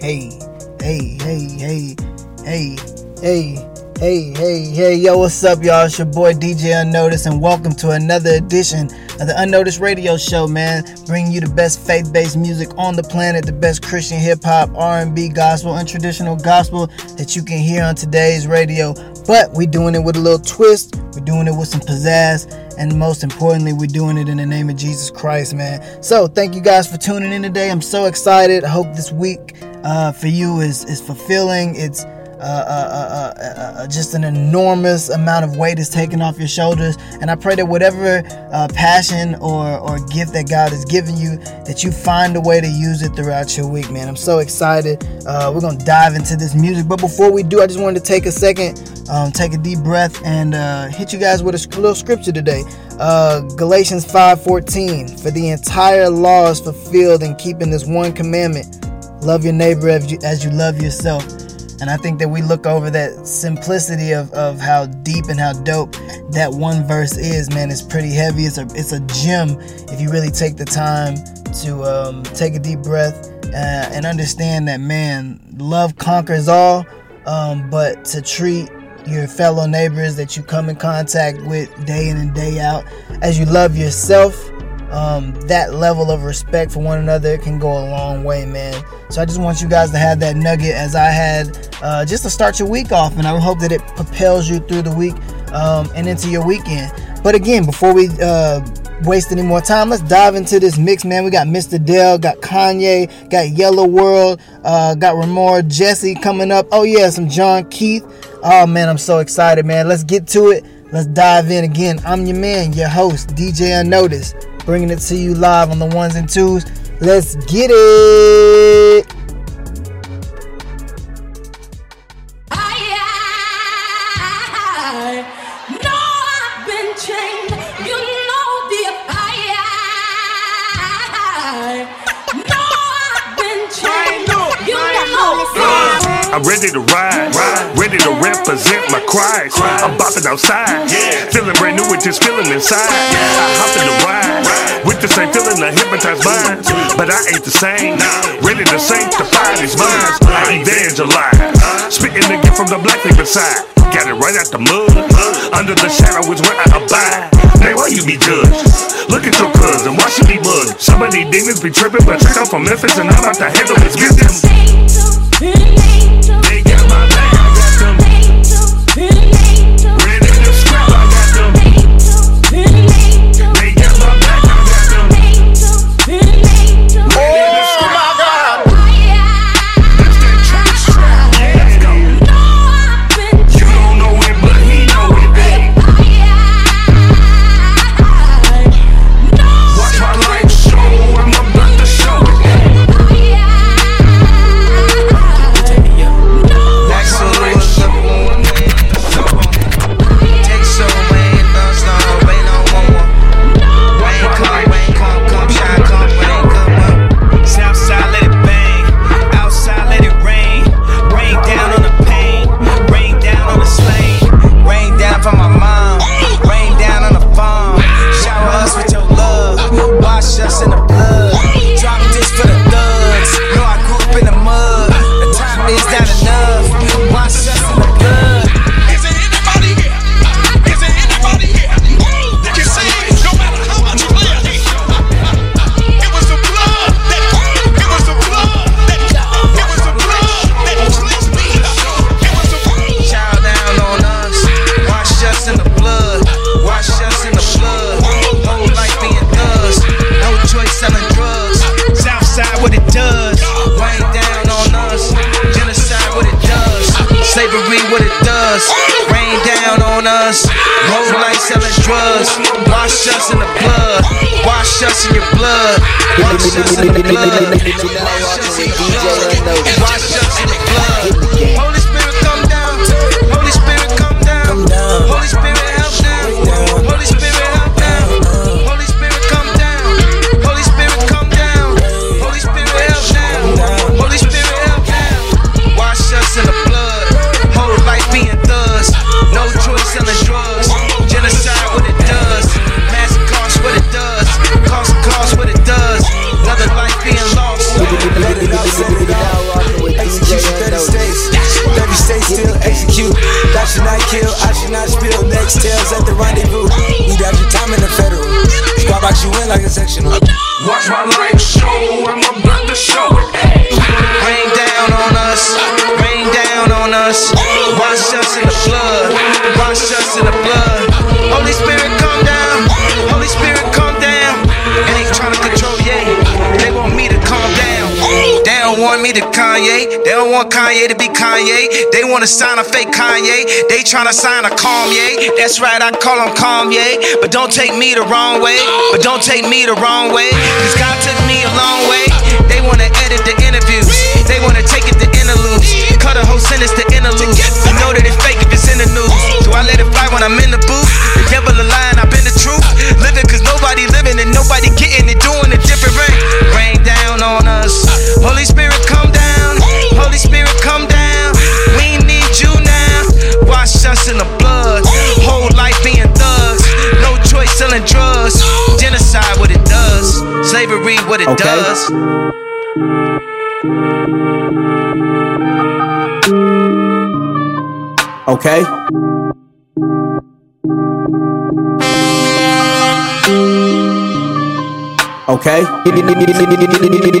Hey, hey, hey, hey, hey, hey. Hey, hey, hey, yo, what's up, y'all? It's your boy DJ Unnoticed, and welcome to another edition of the Unnoticed Radio Show, man. Bringing you the best faith-based music on the planet, the best Christian hip hop, R&B, gospel, and traditional gospel that you can hear on today's radio. But we're doing it with a little twist. We're doing it with some pizzazz, and most importantly, we're doing it in the name of Jesus Christ, man. So, thank you guys for tuning in today. I'm so excited. I hope this week uh, for you is is fulfilling. It's uh uh, uh, uh, uh, just an enormous amount of weight is taken off your shoulders. And I pray that whatever passion or, or gift that God has given you, that you find a way to use it throughout your week, man. I'm so excited. we're going to dive into this music. But before we do, I just wanted to take a second, um, take a deep breath, and hit you guys with a little scripture today. Galatians 5:14 For the entire law is fulfilled in keeping this one commandment love your neighbor as you, as you love yourself. And I think that we look over that simplicity of, of how deep and how dope that one verse is, man. It's pretty heavy. It's a it's a gem if you really take the time to um, take a deep breath uh, and understand that, man, love conquers all. Um, but to treat your fellow neighbors that you come in contact with day in and day out as you love yourself um, that level of respect for one another can go a long way, man. So I just want you guys to have that nugget as I had uh, just to start your week off, and I hope that it propels you through the week um, and into your weekend. But again, before we uh, waste any more time, let's dive into this mix, man. We got Mr. Del, got Kanye, got Yellow World, uh, got Ramor Jesse coming up. Oh yeah, some Jon Keith. Oh man, I'm so excited, man. Let's get to it. Let's dive in again. I'm your man, your host, DJ Unnoticed bringing it to you live on the ones and twos. Let's get it. Represent my Christ. I'm bopping outside, feeling brand new with this feeling inside. I hop in the ride with the same feeling I hypnotized minds, but I ain't the same. Ready to sanctify these minds. I evangelize, spitting the gift from the black people side. Got it right out the mud. Under the shadow is where I abide. Hey, why you be judged? Look at your cousin, why she be mugged? Some of these demons be tripping, but straight off from Memphis, and I'm about to handle this business. Watch us in the club. Watch us in the club. Foxtails at the rendezvous. Need out your time in the federal. Squad box you in like a sectional. Watch my life show, I'm about to show it. Rain down on us, rain down on us. Wash us in the blood, me to Kanye. They don't want Kanye to be Kanye. They want to sign a fake Kanye. They trying to sign a Kanye. That's right, I call him Kanye. But don't take me the wrong way. But don't take me the wrong way. Cause God took me a long way. They wanna edit the interviews. They wanna take it to interludes. Cut a whole sentence to interlude. You know that it's fake if it's in the news. Do I let it fly when I'm in the booth? The devil a lie I've been the truth. Living cause nobody living and nobody getting it. Doing a different rain. Down on us. Holy Spirit come down. Holy Spirit come down. We need you now. Wash us in the blood. Whole life being thugs. No choice selling drugs. Genocide what it does. Slavery what it Okay. does. Okay. Okay.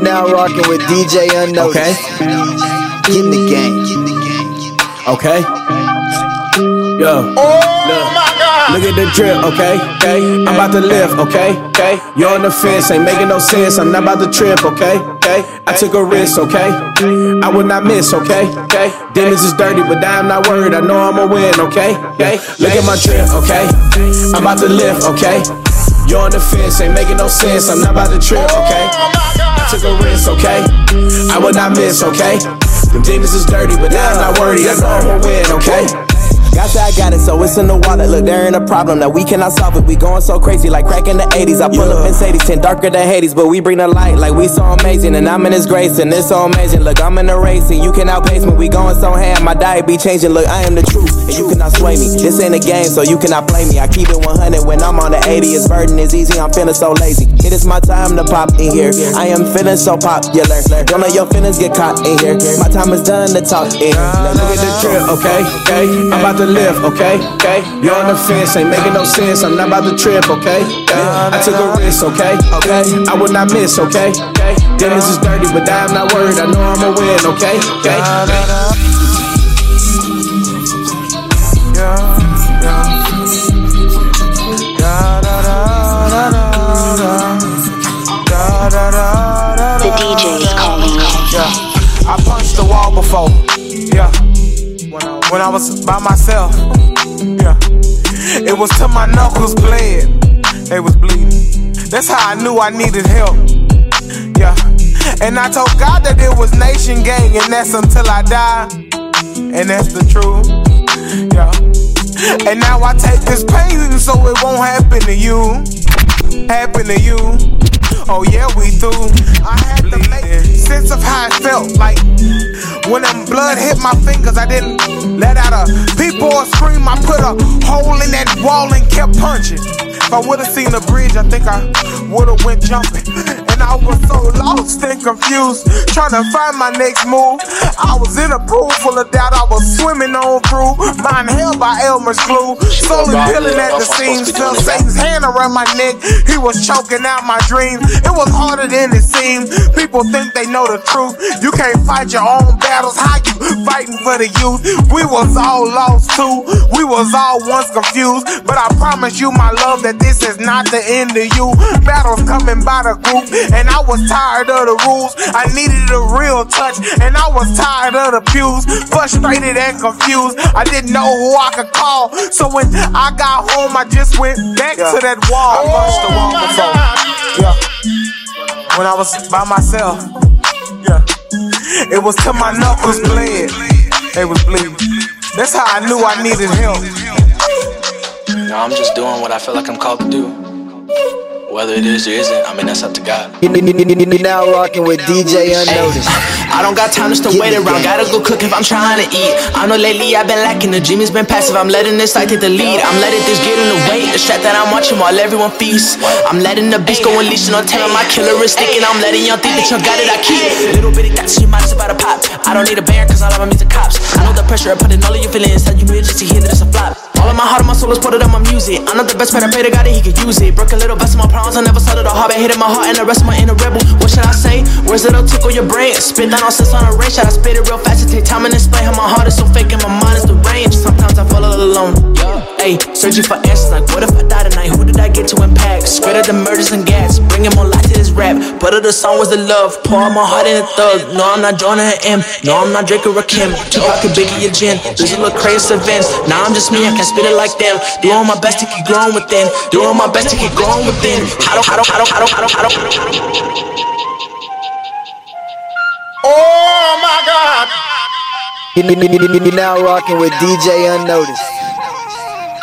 Now rocking with DJ Unnoticed. Okay. In the game. Okay. Yo. Oh my God. Look at the drip, okay? Okay. I'm about to lift, okay? Okay. You're on the fence, ain't making no sense. I'm not about to trip, okay? Okay. I took a risk, okay? I will not miss, okay? Okay. Demons is dirty, but I'm not worried. I know I'ma win, okay? Okay. Look at my drip, okay? I'm about to lift, okay? You're on the fence, ain't making no sense. I'm not about to trip, oh, okay? I took a risk, okay? I will not miss, okay? Them demons is dirty, but I'm not worried. I know I'ma win, okay? Got that, I got it, so it's in the wallet. Look, there ain't a problem that we cannot solve it. We going so crazy like crack in the 80s. I pull up in Sadie's 10 darker than Hades, but we bring the light like we so amazing. And I'm in His grace, and it's so amazing. Look, I'm in the race, and you can outpace me. We going so ham, my diet be changing. Look, I am the truth, and you cannot sway me. This ain't a game, so you cannot play me. I keep it 100 when I'm on the 80. It's burden is easy, I'm feeling so lazy. It is my time to pop in here. I am feeling so popular. Don't let your feelings get caught in here. My time is done to talk in here. Look at the trip, okay? Okay. I'm about to lift, okay? Okay. You're on the fence, ain't making no sense. I'm not about to trip, okay? okay. I took a risk, okay? Okay. I will not miss, okay? Okay. Demons is dirty, but I'm not worried. I know I'ma win, okay? Okay. The DJ is calling you. Yeah, I punched the wall before. When I was by myself. Yeah, it was till my knuckles bled. They was bleeding. That's how I knew I needed help. Yeah, and I told God that it was nation gang, and that's until I die. And that's the truth. Yeah, and now I take this pain so it won't happen to you. Happen to you. Oh yeah, we through. I had to make sense of how it felt like when them blood hit my fingers. I didn't let out a peep or a scream. I put a hole in that wall and kept punching. If I would've seen the bridge, I think I would've went jumping. I was so lost and confused, trying to find my next move. I was in a pool full of doubt. I was swimming on through, mind held by Elmer's glue. Slowly peeling at the seams, felt Satan's hand around my neck. He was choking out my dreams. It was harder than it seemed. People think they know the truth. You can't fight your own battles. How you fighting for the youth? We was all lost too. We was all once confused. But I promise you, my love, that this is not the end of you. Battles coming by the group, and I was tired of the rules. I needed a real touch, and I was tired of the pews. Frustrated and confused. I didn't know who I could call. So when I got home, I just went back to that wall. I punched the wall oh, before. Yeah. When I was by myself. Yeah. It was till my knuckles bled. They was bleeding. That's how I knew I needed help. No, I'm just doing what I feel like I'm called to do. Whether it is or isn't, I mean, that's up to God. Now rocking with DJ Unnoticed. I don't got time just to Get wait around. game. Gotta go cook if I'm trying to eat. I know lately I've been lacking. The dream has been passive. I'm letting this side take the lead. I'm letting this get in the way. The strap that I'm watching while everyone feasts. I'm letting the beast go unleashing on telling my killer is sticking. I'm letting y'all think that y'all got it. I keep little bitty thoughts. Your mind is about to pop. I don't need a bear cause all of my music cops. I know the pressure of putting all of your feelings inside you bitch just to hear that it's a flop. All All of my heart and my soul is put it on my music. I'm not the best, but I pray to God that he could use it. Broke a little best of my problems, I never started a but hated my heart and the rest of my inner rebel. What should I say? Words that'll tickle your brain. Spit down on sense on a range. Should I spit it real fast to take time and explain how my heart is so fake and my mind is the range. Sometimes I fall all alone. Hey, searching for answers like what if I die tonight? Who did I get to impact? Spread of the murders and gas, bringing more light to this rap. But of the song was the love, pour my heart in a thug. No, I'm not joining an M. No, I'm not Drake or Rakim. Tupac and Biggie and Jen. Is look crazy events. Now I'm just me, I can't spit it like them. Doing my best to keep growing within. Doing my best to keep growing within. Oh my God! You're now rocking with DJ Unnoticed.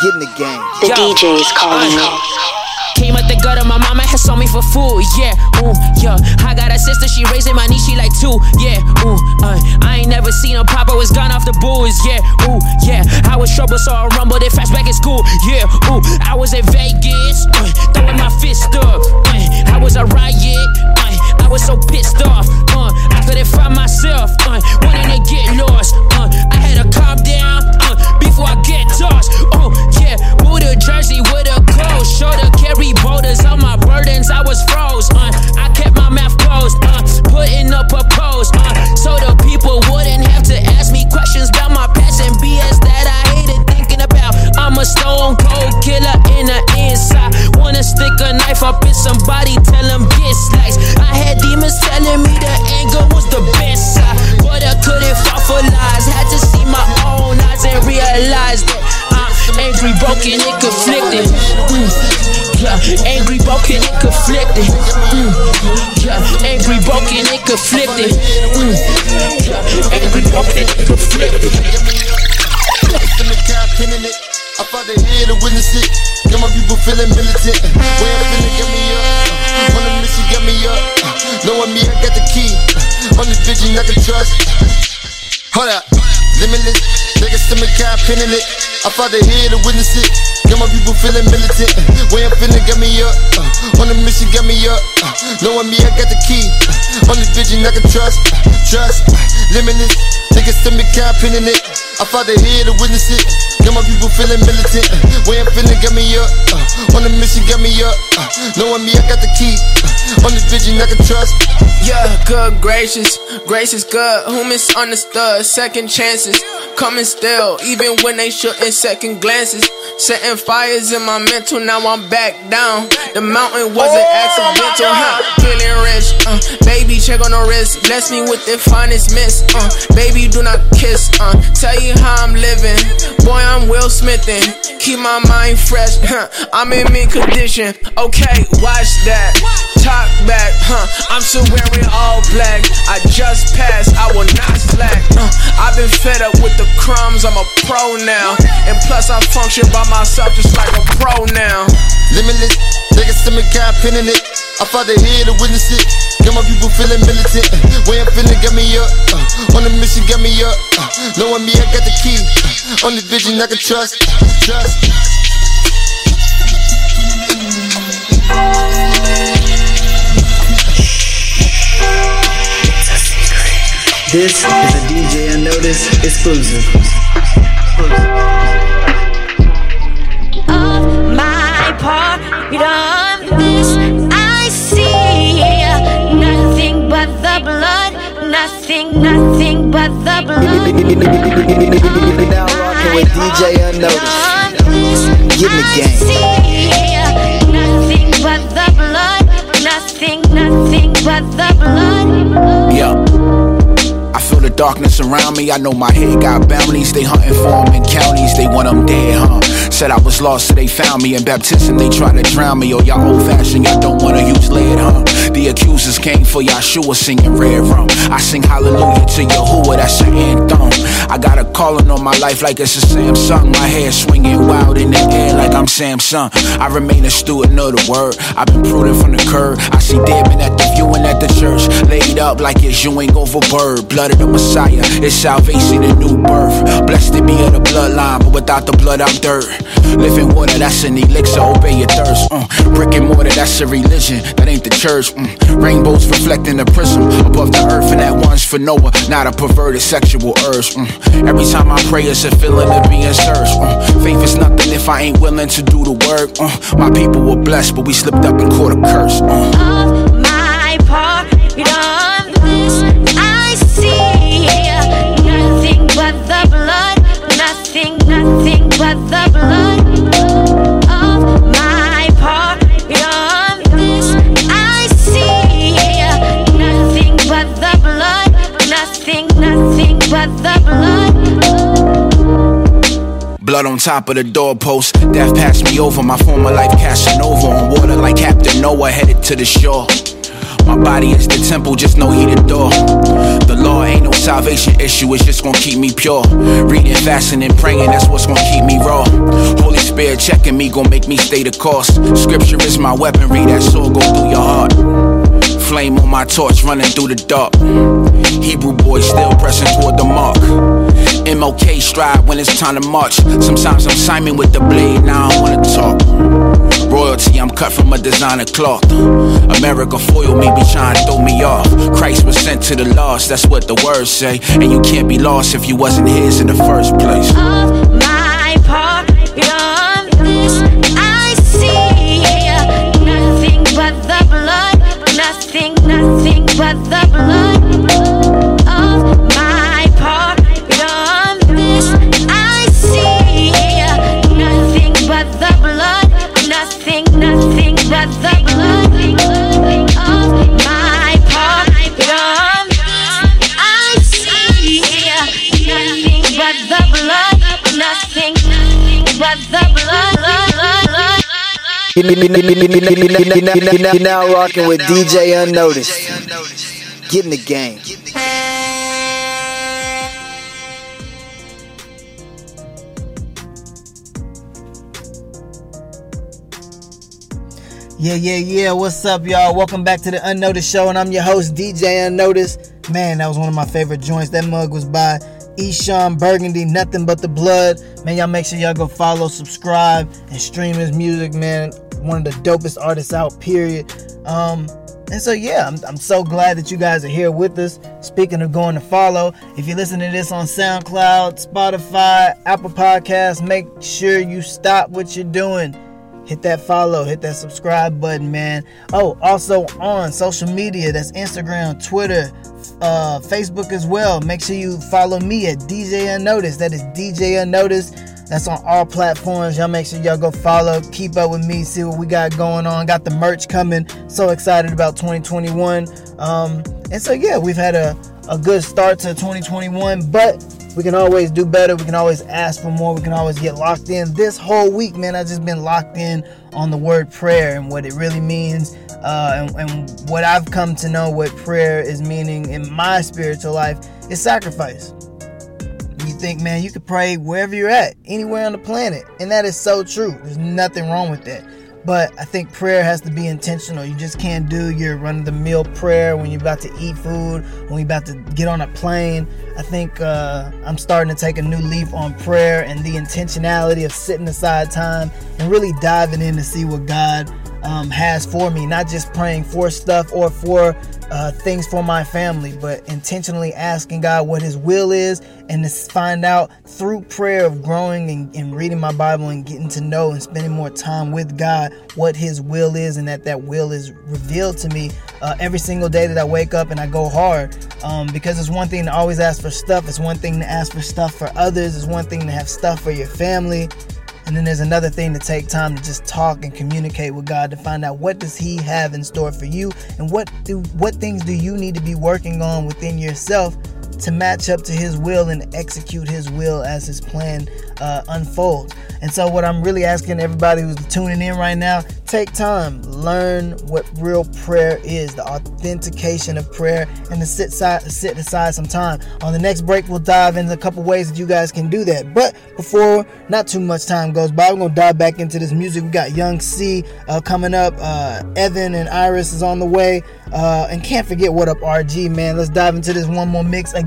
Get in the game. The DJ is calling me. Came out the gutter, my mama has sold me for food, yeah, ooh, yeah. I got a sister, she raising my niece, she like two, yeah, ooh, uh. I ain't never seen a papa was gone off the booze, yeah, ooh, yeah. I was trouble, so I rumbled it fast back in school, yeah, ooh. I was in Vegas, uh, throwing my fist up, uh. I was a riot, uh. I was so pissed off, uh. I couldn't find myself, uh. Wanting to get lost, uh. I had to calm down, uh, before I get tossed, oh, yeah. Move to Jersey with a cold shoulder, carry boulders on my burdens. I was froze, uh. I kept my mouth closed, uh. Putting up a pose, uh. So the people wouldn't have to ask me questions about my past and BS that I hated. I'm a stone cold killer in the inside. Wanna stick a knife up in somebody, tell them get sliced. I had demons telling me the anger was the best side, but I couldn't fall for lies. Had to see my own eyes and realize that I'm angry, broken, and conflicted. Mm. Yeah, angry, broken, and conflicted. Mm. Yeah, angry, broken, and conflicted. Mm. Yeah, angry, broken, and conflicted. it. I fought the head to witness it. Got my people feeling militant. Way I'm feeling, get me up. On the mission, get me up. Knowing me, I got the key. On the vision, I can trust. Hold up, limitless. In the car, pinning it. I fought the head to witness it. Got my people feeling militant. Way I'm feeling, get me up. On the mission, get me up. Knowing me, I got the key. On the vision, I can trust. Trust, limitless. Niggas in the car, pinning it. I fought the head to witness it. Got my people feeling militant. Way I'm feeling, get me up. On the mission, get me up. Knowing me, I got the key. On the vision, I can trust. Yeah, good gracious, grace is good. Who misunderstood? Second chances, coming still, even when they shouldn't. Second glances, setting fires in my mental. Now I'm back down. The mountain wasn't accidental, huh? Feeling rich, uh, baby, check on the wrist. Bless me with the finest miss, uh, baby, do not kiss, uh. Tell you how I'm living, boy, I'm Will Smithin'. Keep my mind fresh, huh? I'm in mint condition. Okay, watch that. Talk back, huh? I'm still wearing all black. I just passed, I will not slack. Uh, I've been fed up with the crumbs, I'm a pro now. And plus, I function by myself just like a pro now. Limitless, niggas in the car, pinning it. I fought the head to witness it. Got my people feeling militant. Way I'm feeling, get me up. On the mission, get me up. Knowing me, I got the key. On the vision, I can trust. Trust. This is a DJ Unnoticed exclusive. of my part on this nothing nothing but the blood now rocking with DJ Unnoticed. Get in the game. nothing but the blood nothing nothing but the blood Yeah. I feel the darkness around me. I know my head got bounties. They hunting for 'em in counties. They want 'em dead, huh? Said I was lost, so they found me. In baptism, they try to drown me. Oh, y'all old fashioned, y'all don't wanna use lead, huh? The accusers came for Yahshua singing red rum. I sing hallelujah to Yahuwah, that's your anthem. I got a calling on my life like it's a Samsung. My hair swinging wild in the air like I'm Samson. I remain a student of the word. I've been prudent from the curb. I see dead men at the view and at the church. Laid up like it's you ain't over bird. Blood of the Messiah, it's salvation and new birth. Blessed to be in the bloodline, but without the blood, I'm dirt. Living water, that's an elixir, obey your thirst. Uh, brick and mortar, that's a religion, that ain't the church. Mm. Rainbows reflecting the prism above the earth, and that one's for Noah, not a perverted sexual urge. Mm. Every time I pray, it's a feeling of being searched. Uh, faith is nothing if I ain't willing to do the work. Uh, my people were blessed, but we slipped up and caught a curse. Of my part, done this. I see nothing but the blood, nothing, nothing but the blood. Blood on top of the doorpost. Death passed me over. My former life casting over on water like Captain Noah headed to the shore. My body is the temple, just know he the door. The law ain't no salvation issue, it's just gonna keep me pure. Reading, fasting, and praying, that's what's gonna keep me raw. Holy Spirit checking me, gonna make me stay the course. Scripture is my weaponry, that sword go through your heart. Flame on my torch, running through the dark. Hebrew boy still pressing toward the mark. MLK stride when it's time to march. Sometimes I'm Simon with the blade, now I don't wanna talk. Royalty, I'm cut from a designer cloth. America foil me, be trying to throw me off. Christ was sent to the lost, that's what the words say. And you can't be lost if you wasn't his in the first place. My part, this. I see nothing but the blood, nothing, nothing but the blood. You're now rocking with DJ Unnoticed. Get in the game. Yeah, yeah, yeah. What's up, y'all? Welcome back to the Unnoticed Show, and I'm your host, DJ Unnoticed. Man, that was one of my favorite joints. That mug was by Eshawn Burgundy, Nothing But the Blood. Man, y'all make sure y'all go follow, subscribe, and stream his music, man. One of the dopest artists out, period. Um, and so, yeah, I'm, I'm so glad that you guys are here with us. Speaking of going to follow, if you're listening to this on SoundCloud, Spotify, Apple Podcasts, make sure you stop what you're doing hit that follow, hit that subscribe button, man. Oh, also on social media, that's Instagram, Twitter, uh, Facebook as well. Make sure you follow me at DJ Unnoticed. That is DJ Unnoticed. That's on all platforms. Y'all make sure y'all go follow, keep up with me, see what we got going on. Got the merch coming. So excited about 2021. Um, and so yeah, we've had a, a good start to 2021, but we can always do better. We can always ask for more. We can always get locked in. This whole week, man, I've just been locked in on the word prayer and what it really means, uh, and, and what I've come to know what prayer is meaning in my spiritual life is sacrifice. Think, man, you could pray wherever you're at, anywhere on the planet, and that is so true. There's nothing wrong with that. But I think prayer has to be intentional. You just can't do your run of the mill prayer when you're about to eat food, when you're about to get on a plane. I think uh, I'm starting to take a new leaf on prayer and the intentionality of sitting aside time and really diving in to see what God um, has for me. Not just praying for stuff or for uh, things for my family, but intentionally asking God what His will is and to find out through prayer of growing and, and reading my Bible and getting to know and spending more time with God what His will is and that that will is revealed to me uh, every single day that I wake up and I go hard. Um, because it's one thing to always ask for stuff, it's one thing to ask for stuff for others, it's one thing to have stuff for your family. And then there's another thing to take time to just talk and communicate with God to find out what does He have in store for you, and what do what things do you need to be working on within yourself to match up to His will and execute His will as His plan uh, unfolds. And so, what I'm really asking everybody who's tuning in right now, take time, learn what real prayer is, the authentication of prayer, and to sit, side, sit aside some time. On the next break, we'll dive into a couple ways that you guys can do that. But before not too much time goes by, we're gonna dive back into this music. We got Young C uh, coming up, uh, Evan and Iris is on the way, uh, and can't forget what up RG man. Let's dive into this one more mix again.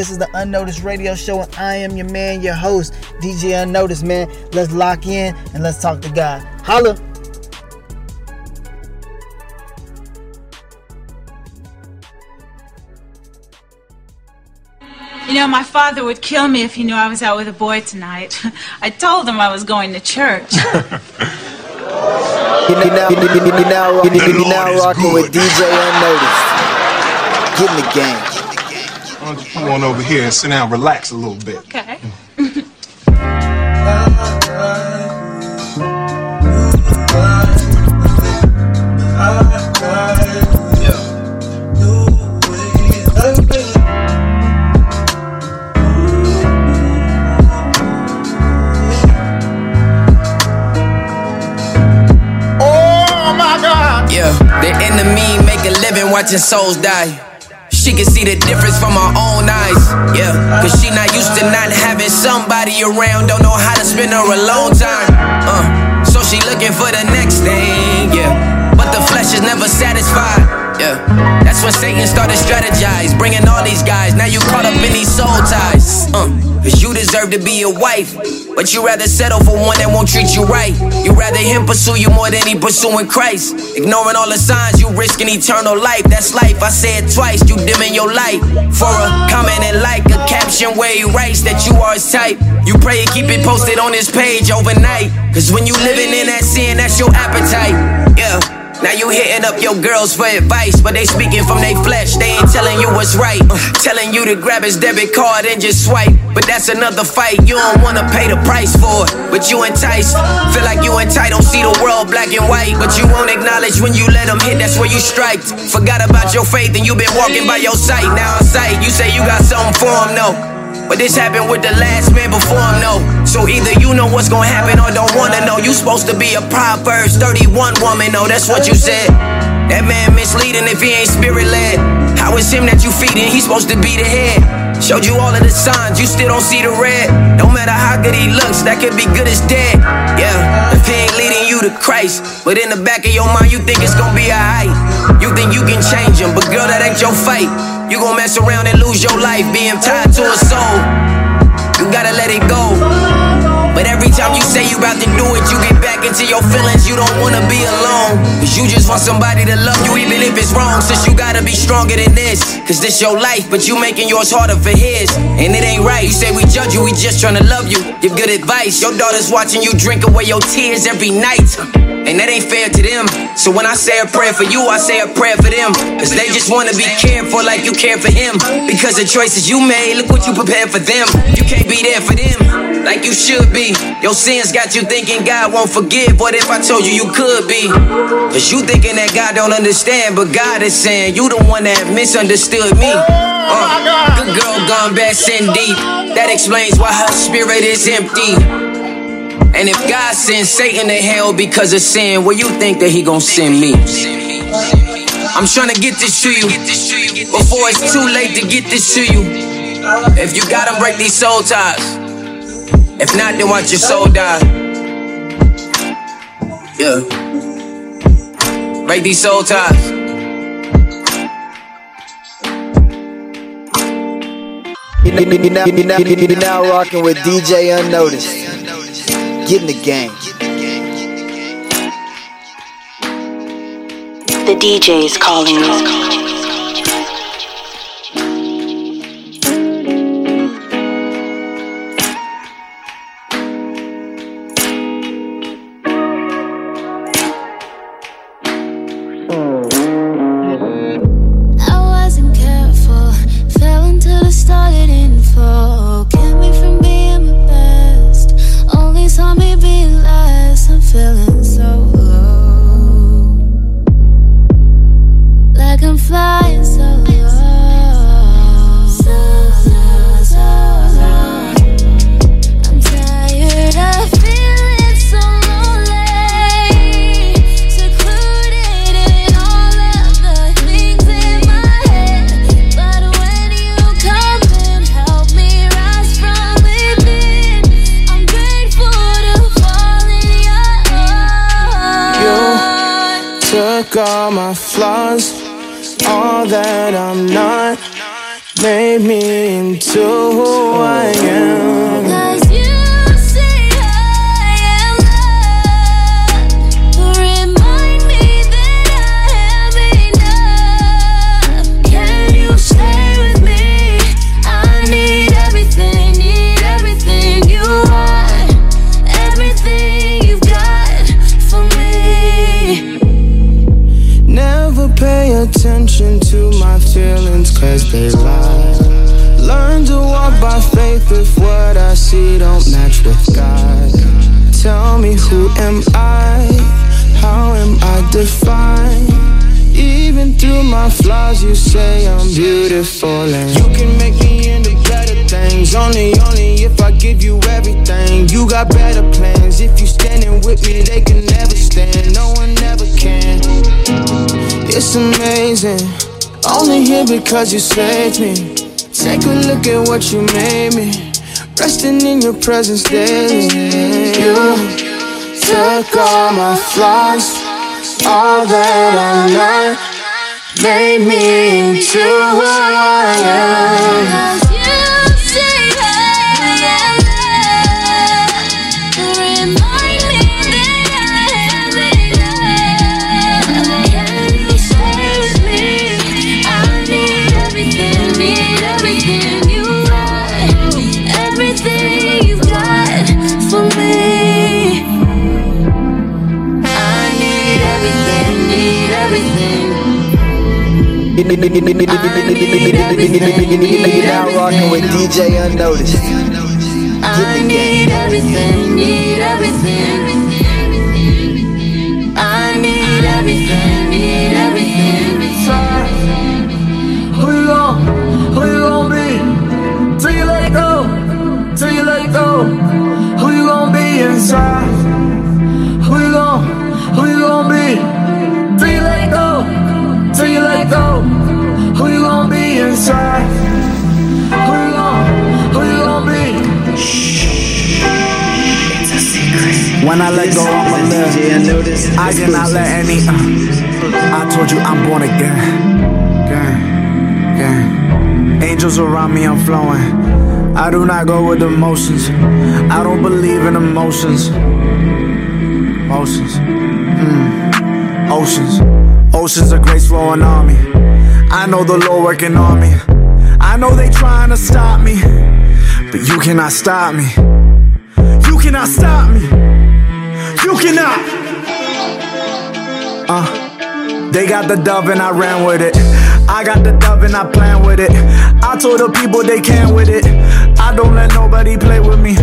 This is the Unnoticed Radio Show, and I am your man, your host, DJ Unnoticed man. Let's lock in and let's talk to God. Holla. You know, my father would kill me if he knew I was out with a boy tonight. I told him I was going to church. You now, you, now, you now rocking with DJ Unnoticed. Get in the game. Why don't you come on over here and sit down, relax a little bit. Okay. Mm. Oh my God. Yeah, the enemy make a living watching souls die. See the difference from her own eyes. Yeah, cause she not used to not having somebody around, don't know how to spend her alone time. Uh, so she looking for the next thing, yeah. But the flesh is never satisfied. Yeah, that's when Satan started strategize, bringing all these guys. Now you caught up in these soul ties. Uh, cause you deserve to be a wife, but you rather settle for one that won't treat you right. You rather him pursue you more than he pursuing Christ. Ignoring all the signs, you risking eternal life. That's life. I said twice, you dimming your light for a comment and like a caption where he writes that you are his type. You pray and keep it posted on his page overnight. Cause when you living in that sin, that's your appetite. Yeah. Now you hitting up your girls for advice, but they speaking from their flesh. They ain't telling you what's right. Telling you to grab his debit card and just swipe. But that's another fight. You don't wanna pay the price for it, but you enticed. Feel like you entitled, see the world black and white, but you won't acknowledge when you let them hit. That's where you strike. Forgot about your faith and you been walking by your sight. Now on sight, you say you got something for him, no. But this happened with the last man before him, no. So either you know what's gonna happen or don't wanna know. You supposed to be a Proverbs 31 woman, no, that's what you said. That man misleading if he ain't spirit led. How is him that you feeding? He's supposed to be the head. Showed you all of the signs, you still don't see the red. No matter how good he looks, that could be good as dead. Yeah, if he ain't leading you to Christ, but in the back of your mind, you think it's gonna be alright. You think you can change him, but girl, that ain't your fight. You gon' mess around and lose your life being tied to a soul. You gotta let it go. But every time you say you about to do it, you get back into your feelings. You don't wanna be alone. Cause you just want somebody to love you, even if it's wrong. Since you gotta be stronger than this. Cause this your life, but you making yours harder for his. And it ain't right. You say we judge you, we just tryna love you. Give good advice. Your daughter's watching you drink away your tears every night. And that ain't fair to them. So when I say a prayer for you, I say a prayer for them. Cause they just wanna be cared for like you care for him. Because the choices you made, look what you prepared for them. You can't be there for them like you should be. Your sins got you thinking God won't forgive. What if I told you you could be? Cause you thinking that God don't understand, but God is saying you the one that misunderstood me. Uh, good girl gone back sin deep. That explains why her spirit is empty. And if God sends Satan to hell because of sin, where you think that he gonna send me? I'm trying to get this to you before it's too late to get this to you. If you gotta break these soul ties, if not, then watch your soul die. Yeah. Break these soul ties. You, you, you, now, you, now, you now rocking with DJ Unnoticed. Get in the game. The DJ is calling. Took all my flaws, all that I'm not, made me into who I am. Cause they lie. Learn to walk by faith if what I see don't match with God. Tell me who am I? How am I defined? Even through my flaws, you say I'm beautiful and you can make me into better things. Only, only if I give you everything. You got better plans. If you standing with me, they can never stand. No one ever can. It's amazing. Only here because you saved me. Take a look at what you made me. Resting in your presence daily. You took all my flaws, all that I'm not, made me into who I am. Now rocking with DJ Unnoticed. I need everything, need everything. I need everything, need everything. Who you gon' who you gon' be? Till you let go, till you let go. Who you gon' be inside? Who you gon' who you gon' be? Till you let go, till you let go. When I let go, I'ma live. I cannot let any. Uh, I told you I'm born again. Gang, gang. Angels around me, I'm flowing. I do not go with emotions. I don't believe in emotions. Emotions. Mm. Oceans. Oceans of grace flowing on me. I know the Lord working on me. I know they trying to stop me. But you cannot stop me. You cannot stop me. You cannot. Uh, they got the dove and I ran with it. I got the dove and I plan with it. I told the people they can with it. I don't let nobody play with me.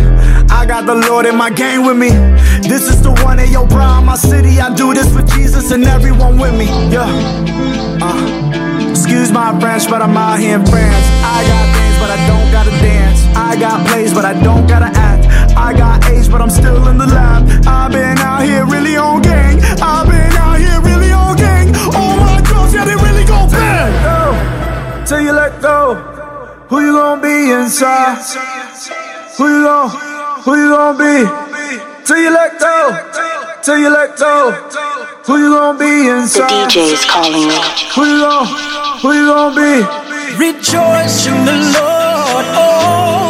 I got the Lord in my game with me. This is the one in your prime, my city. I do this for Jesus and everyone with me. Yeah. Uh, excuse my French, but I'm out here in France. I got things, but I don't gotta dance. I got plays, but I don't gotta act. I got age, but I'm still in the lab. I've been out here really on gang. I've been out here really on gang. All my drugs, yeah, they really go bang. Till you let go. Who you gonna be inside? Who you gon' who you gonna be? Till you let go. Till you let go. Who you gonna be The inside? DJ is calling me. Who you gon' who you gonna be? Rejoice in the Lord always.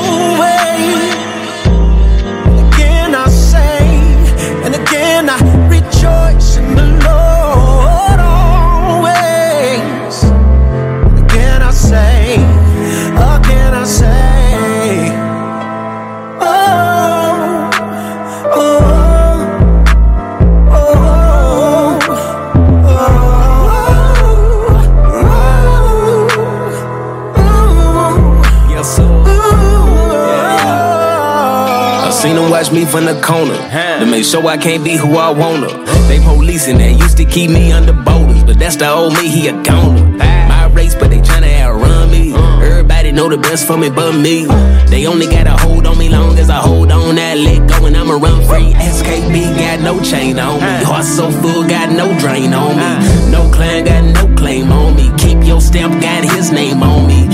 From the corner to make sure I can't be who I wanna. They policing that used to keep me under borders, but that's the old me, he a goner. My race, but they tryna outrun me. Everybody know the best for me but me. They only got a hold on me long as I hold on that let go and I'ma run free. SKB got no chain on me. Heart so full, got no drain on me. No clan got no claim on me. Keep your stamp, got his name on me.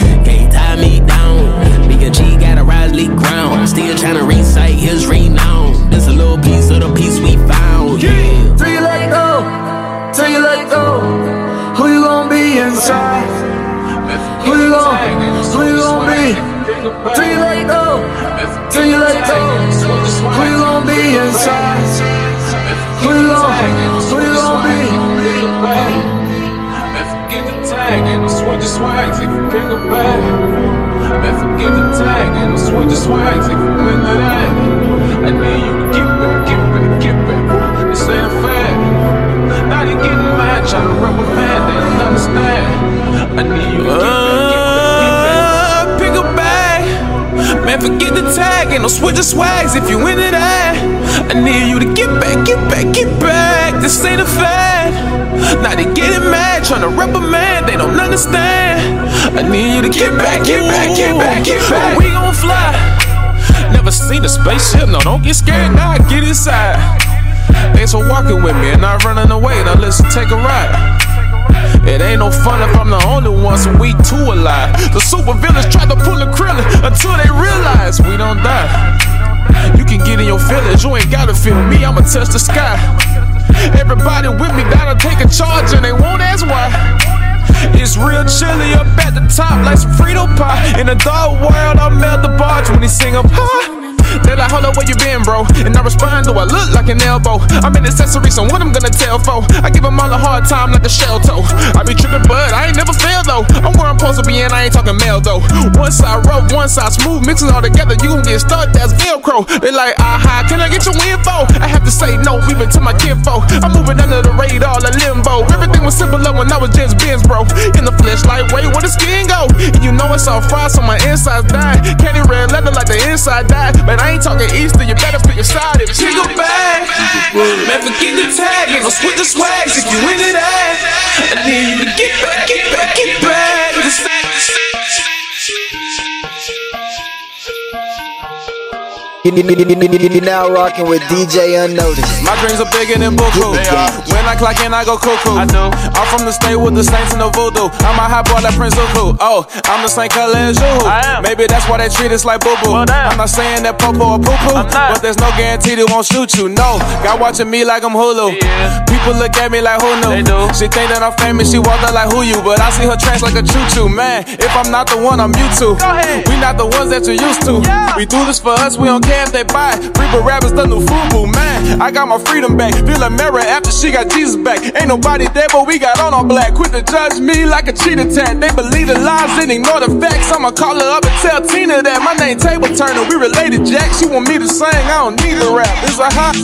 Got a rise league ground. Still tryna recite his renown. This a little piece of the piece we found. Yeah. Till you let go. Till you let go. Who you gon' be inside? Who you gon' Who you gon' be? Till you let go. Till you let go. Who you gon' be inside? Who you gon' Who you gon' be? Get the tag and switch the swags if you pick a bag. Man, forget the tag and switch the swags if you win that. I need you to get back, get back, get back. This ain't a fad. Now they getting mad, trying to rub a man, they don't understand. I need you to get back, get back, get back. Man, forget the tag and switch the swags if you win it. I need you to get back, get back, get back. This ain't a fad. Now they getting mad, tryna rep a man, they don't understand. I need you to get back, get back, get back, get back. We gon' fly. Never seen a spaceship, no, don't get scared, now get inside. Thanks for walking with me and not running away, now let's take a ride. It ain't no fun if I'm the only one, so we two alive. The super villains try to pull the krillin until they realize we don't die. You can get in your feelings, you ain't gotta feel me, I'ma touch the sky. Everybody with me gotta take a charge and they won't ask why. It's real chilly up at the top like some Frito pie. In the dark world, I melt the barge when he sing up high. They like, hold up, where you been, bro? And I respond, do I look like an elbow? I'm an accessory, so what I'm gonna tell for? I give them all a hard time like a shell toe. I be tripping, but I ain't never failed though. I'm where I'm supposed to be, and I ain't talking mail though. One side rough, one side smooth, mixing all together, you gon' get stuck, that's Velcro. They like, aha, can I get your info? I have to say no, even to my kinfo. I'm moving under the radar, the limbo. Everything was simpler when I was just Benz, bro. In the flesh, like, wait, where the skin go? And you know it's all fried, so my insides die. Candy red leather like the inside died. But I ain't talking Easter, you better pick your side. If you go back, man, forget the tag, and go switch the swags if you win it at. I need you to get back, get back, get back. You now rocking with DJ Unnoticed. My dreams are bigger than Buku. They are. When I clock in, I go cuckoo. I do. I'm from the state with the saints and the voodoo. I'm a hot boy like Prince Zuko. Oh, I'm the same color as you. I am. Maybe that's why they treat us like boo boo. Well, I'm not saying that popo or poo poo, but there's no guarantee they won't shoot you. No, God watching me like I'm Hulu. Yeah. People look at me like who knew. They do. She think that I'm famous, she walk up like who you, but I see her tracks like a choo choo. Man, if I'm not the one, I'm you too. Go ahead. We not the ones that you're used to. Yeah. We do this for us, we don't care if they buy. Reaper rappers the new FUBU, man. I got my freedom back. Feel a mirror after she got Jesus back. Ain't nobody there, but we got on all black. Quit to judge me like a cheetah tat. They believe the lies and ignore the facts. I'ma call her up and tell Tina that my name Table Turner. We related, Jack. She want me to sing. I don't need to rap. It's a hot.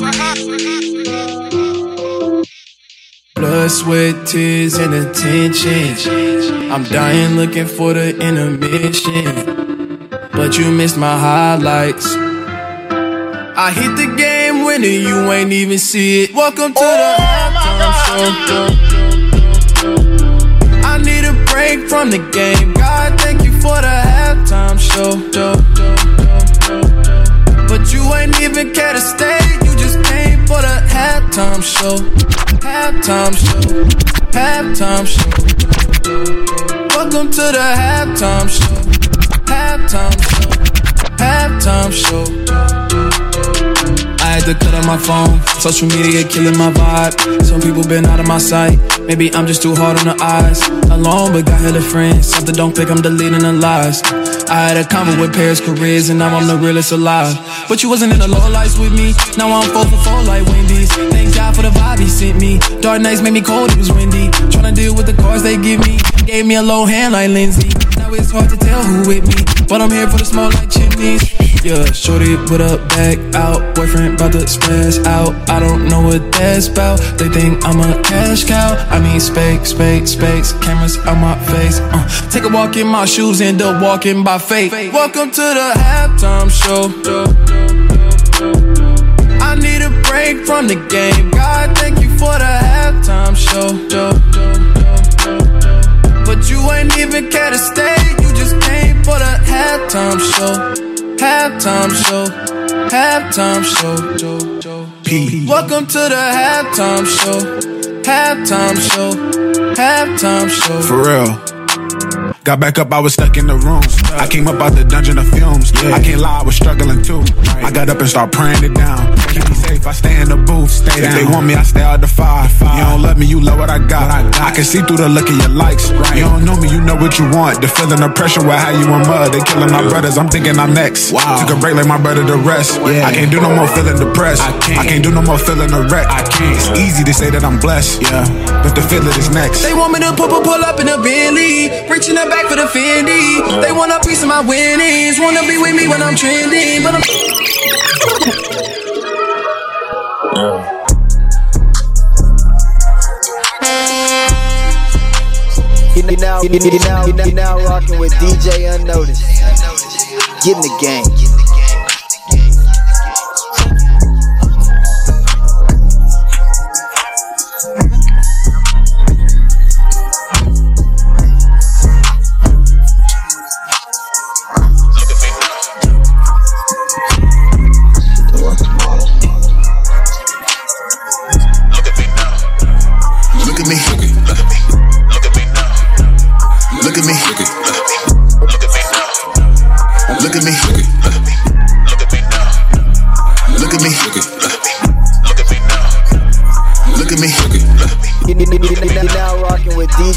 Blood, sweat, tears, and attention. I'm dying looking for the intermission. But you missed my highlights. I hit the game winner, you ain't even see it. Welcome to the oh, halftime show. I need a break from the game. God, thank you for the halftime show. But you ain't even care to stay, you just came for the halftime show. Halftime show. Halftime show. Welcome to the halftime show. Halftime show. Halftime show. I had to cut out my phone. Social media killing my vibe. Some people been out of my sight. Maybe I'm just too hard on the eyes. Alone, but got hella friends. Something don't click, I'm deleting the lies. I had a convo with Paris careers, and now I'm the realest alive. But you wasn't in the low lights with me. Now I'm 4 for 4 like Wendy's. Thank God for the vibe he sent me. Dark nights made me cold, it was windy. Tryna deal with the cars they give me. Gave me a low hand like Lindsay. Now it's hard to tell who with me. But I'm here for the small like chimneys. Yeah, shorty put up, back out. Boyfriend about to spaz out. I don't know what that's about. They think I'm a cash cow. I mean, space, space, space. Cameras on my face. Uh, take a walk in my shoes, end up walking by faith. Welcome to the halftime show. I need a break from the game. God, thank you for the halftime show. But you ain't even care to stay. You just came for the halftime show. Halftime show. Halftime show. P. Welcome to the halftime show. Halftime show. Halftime show. For real. Got back up, I was stuck in the room. I came up out the dungeon of fumes. I can't lie, I was struggling too. I got up and start praying it down. Keep me safe, I stay in the booth. Stay if they want me, I stay out the fire. You don't love me, you love what I got. I can see through the look of your likes. You don't know me, you know what you want. The feeling of pressure will have you in mud. They killing my brothers, I'm thinking I'm next. Took a break like my brother to rest. I can't do no more feeling depressed. I can't, do no more feeling a wreck. I can't. It's easy to say that I'm blessed. Yeah, but the feeling is next. They want me to pull, pull, pull up in a Bentley, reaching up back for the Fendi. They want a piece of my winnings, wanna be with me when I'm trending, but I'm. You now, you now, you now rocking with DJ Unnoticed. Get in the game.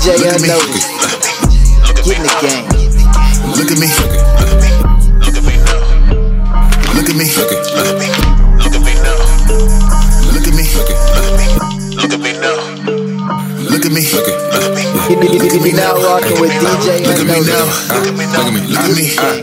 DJ Unnoticed. Get in the game. Look at me. Look at me. Look at me. Look at me. Look at me now. Look at me. Look at me. You, you, you, you now rocking with DJ Look at me now. Unnoticed. Look at me. Look at me.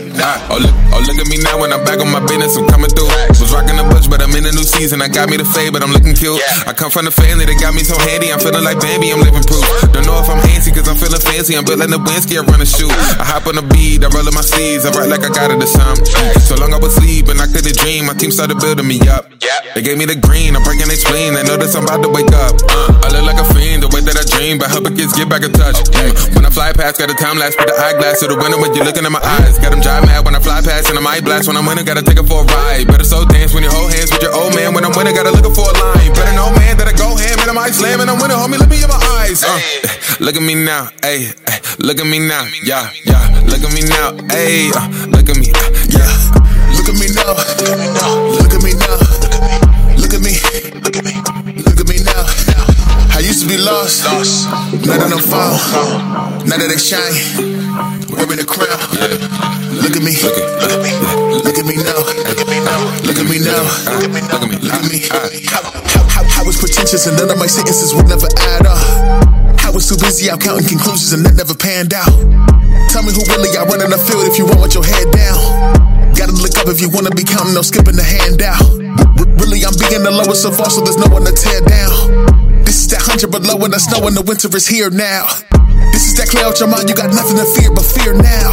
Oh look, oh look at me now when I'm back on my business, I'm coming through. Was rocking the bush, but I'm in a new season. I got me the fade, but I'm looking cute. I come from the family that got me so handy. I'm feeling like Bambi, I'm living proof. Don't know if I'm handsy, cause I'm feeling fancy. I'm built like Lewinsky, I run a shoe. I hop on the bead, I roll in my sleeves. I write like I got it or something. So long I was sleeping, I couldn't dream. My team started building me up. They gave me the green, I'm breaking their spleen. They notice I'm about to wake up. Uh, I look like a fiend, the way that I dream, but help kids get back in touch. Mm. When I fly past, got a time lapse, put the eyeglass to the window when you're looking at my eyes. Got them jive mad past, and I might blast when I'm winning, gotta take it for a ride. Better so dance when you hold hands with your old man. When I'm winning, gotta look for a line. Better know, man, that I go ham and I might slam, and I'm winning, homie, look me in my eyes. Uh, look at me now, ayy, ay, look at me now, yeah, yeah. Look at me now, ayy, uh, look at me, uh, yeah. Look at me now. Look at me now. Look at me. Look at me. Look at me now. I used to be lost. Now that I'm found. Now that I shine. Wearing a crown. Look at me. Look at me. Look at me now. Look at me now. Look at me now. Look at me now. Look at me. How, how, how, how was pretentious and none of my sentences would never add up. I was too busy out counting conclusions and that never panned out. Tell me who really got running the field if you want with your head down. Gotta look up if you wanna be counting, no skipping the handout. Really, I'm being the lowest of all, so there's no one to tear down. This is that hundred below when the snow and the winter is here now. This is that clear out your mind, you got nothing to fear but fear now.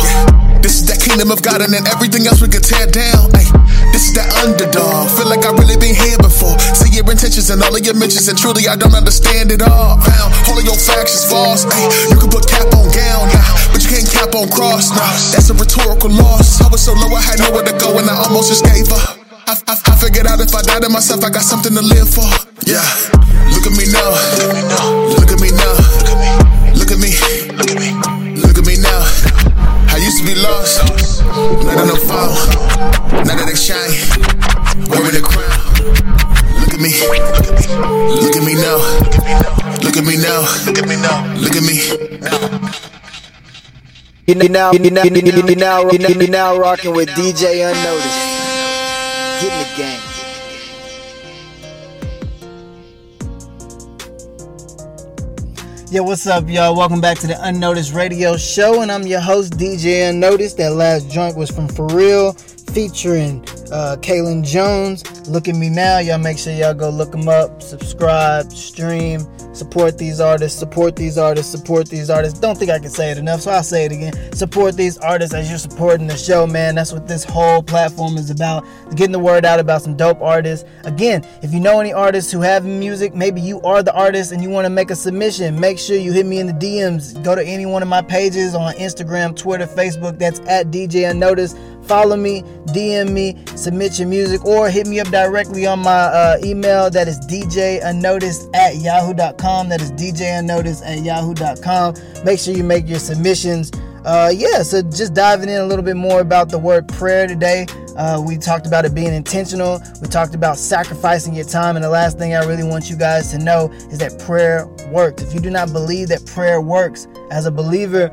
This is that kingdom of God, and then everything else we can tear down. Ay, this is that underdog. Feel like I've really been here before. See your intentions and all of your mentions, and truly I don't understand it all. Found all of your facts is false. Ay, you can put cap on gown, yeah, but you can't cap on cross. Nah, that's a rhetorical loss. I was so low, I had nowhere to go, and I almost just gave up. I, I, I figured out if I died to myself, I got something to live for. Yeah, look at me now. Look at me now. Look at me. Look at me. Look at me now. I used to be lost. Now that I'm found. Now that I shine. Wearing a crown. Look at me. Look at me now. Look at me now. Look at me now. Look at me. Now, you now, you now, you now, you now, now rocking with DJ Unnoticed. Get in the game. Yo, what's up, y'all? Welcome back to the Unnoticed Radio Show, and I'm your host, DJ Unnoticed. That last joint was from For Real, featuring uh, Kaylin Jones. Look at me now. Y'all make sure y'all go look them up, subscribe, stream, support these artists, support these artists, support these artists. Don't think I can say it enough, so I'll say it again. Support these artists as you're supporting the show, man. That's what this whole platform is about. Getting the word out about some dope artists. Again, if you know any artists who have music, maybe you are the artist and you want to make a submission, make sure you hit me in the DMs. Go to any one of my pages on Instagram, Twitter, Facebook. That's at DJ Unnoticed. Follow me, DM me, submit your music, or hit me up directly on my uh, email. That is DJ Unnoticed at yahoo.com. That is DJ Unnoticed at yahoo.com. Make sure you make your submissions. uh, yeah, so just diving in a little bit more about the word prayer today. Uh, we talked about it being intentional. We talked about sacrificing your time. And the last thing I really want you guys to know is that prayer works. If you do not believe that prayer works, as a believer,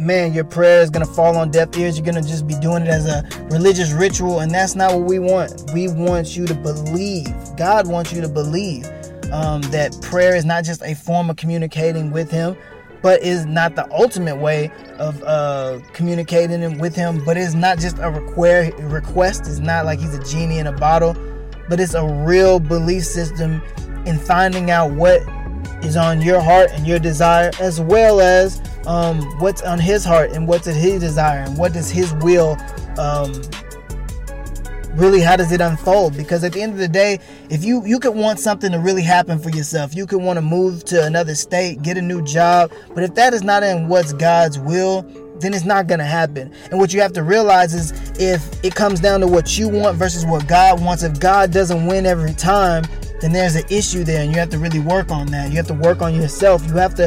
man, your prayer is going to fall on deaf ears. You're going to just be doing it as a religious ritual. And that's not what we want. We want you to believe. God wants you to believe um, that prayer is not just a form of communicating with Him, but is not the ultimate way of uh, communicating with him. But it's not just a request. Request It's not like he's a genie in a bottle, but it's a real belief system in finding out what is on your heart and your desire, as well as um, what's on his heart and what's his desire and what does his will um, really how does it unfold? Because at the end of the day if you you could want something to really happen for yourself. You could want to move to another state get a new job. But if that is not in what's god's will then it's not going to happen. And what you have to realize is if it comes down to what you want versus what god wants if god doesn't win every time then there's an issue there and you have to really work on that. You have to work on yourself. You have to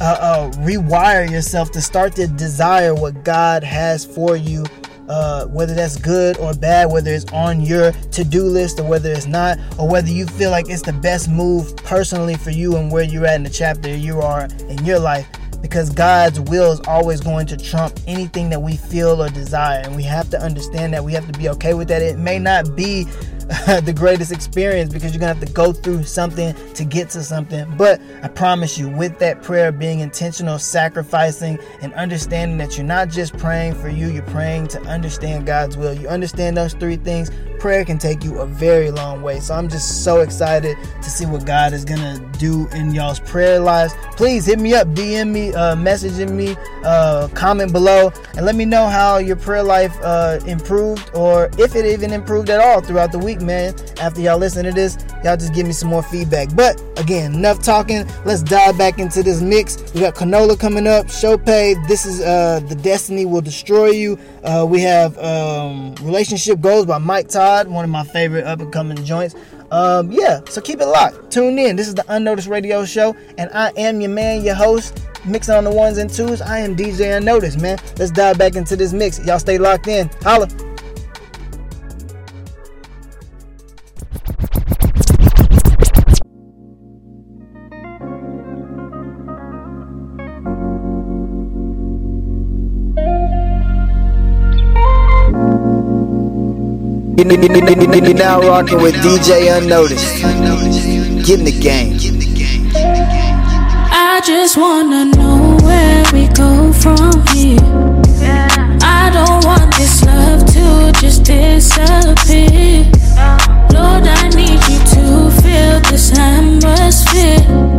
uh, uh, rewire yourself to start to desire what god has for you uh, whether that's good or bad, whether it's on your to do list or whether it's not, or whether you feel like it's the best move personally for you and where you're at in the chapter you are in your life. Because God's will is always going to trump anything that we feel or desire. And we have to understand that. We have to be okay with that. It may not be the greatest experience because you're gonna have to go through something to get to something. But I promise you, with that prayer being intentional, sacrificing, and understanding that you're not just praying for you, you're praying to understand God's will. You understand those three things, prayer can take you a very long way. So I'm just so excited to see what God is gonna do in y'all's prayer lives. Please hit me up, DM me, uh, messaging me, uh, comment below, and let me know how your prayer life uh, improved or if it even improved at all throughout the week, man. After y'all listen to this, y'all just give me some more feedback. But again, enough talking. Let's dive back into this mix. We got Canola coming up, Chopay. This is uh, The Destiny Will Destroy You. Uh, we have um, Relationship Goals by Mike Todd, one of my favorite up and coming joints. Um, yeah, so keep it locked. Tune in. This is the Unnoticed Radio Show, and I am your man, your host, mixing on the ones and twos. I am DJ Unnoticed, man. Let's dive back into this mix. Y'all stay locked in. Holla. You're now rocking with DJ Unnoticed. Get in the game. I just wanna know where we go from here. I don't want this love to just disappear. Lord, I need you to feel this atmosphere.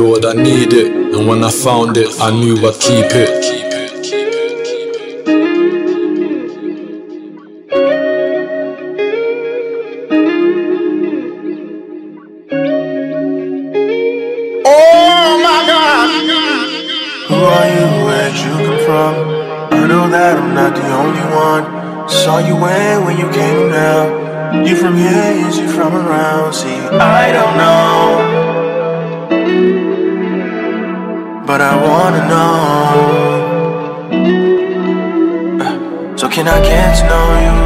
Lord, I need it. And when I found it, I knew I'd keep it. But I wanna know. So can I get to know you?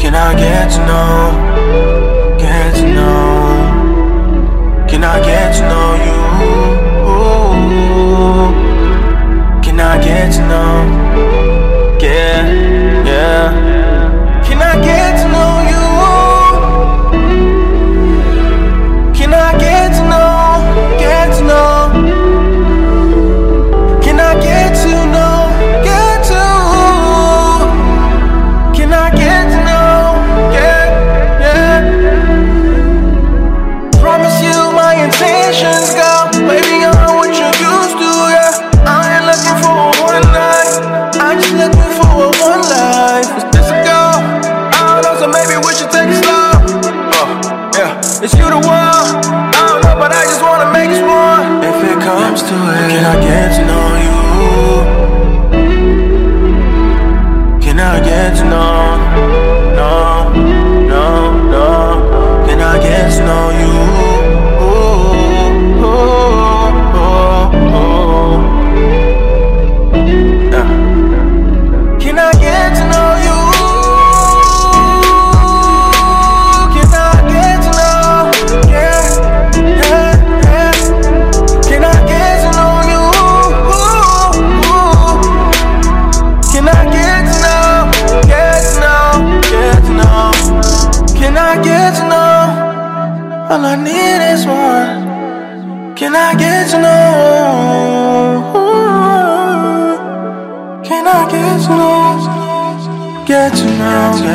Can I get to know? Get to know? Can I get to know you? Can I get to know? Yeah, yeah.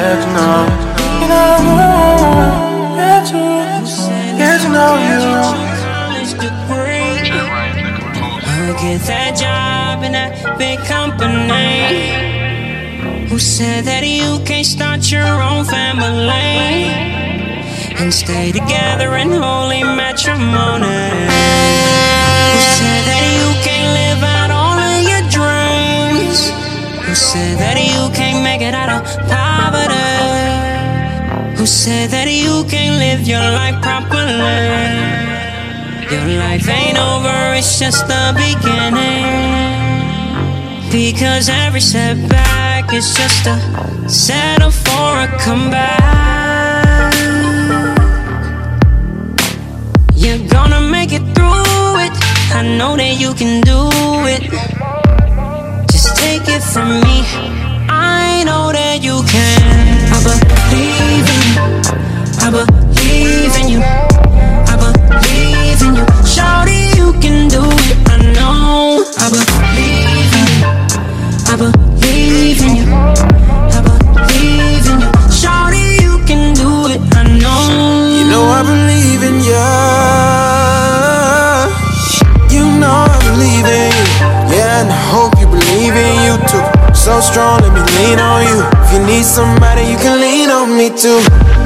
Get to know? Can I get to get to know you? Get that job in that big company. Who said that you can't start your own family and stay together in holy matrimony? Who said that said that you can't make it out of poverty? Who said that you can't live your life properly? Your life ain't over, it's just the beginning. Because every setback is just a setup for a comeback. You're gonna make it through it. I know that you can do it. Take it from me. I know that you can. I believe in you. I believe in you. I believe in you. Shawty, you can do it. I know. I believe in you. I believe believe in you too. So strong, let me lean on you. If you need somebody, you can lean on me too.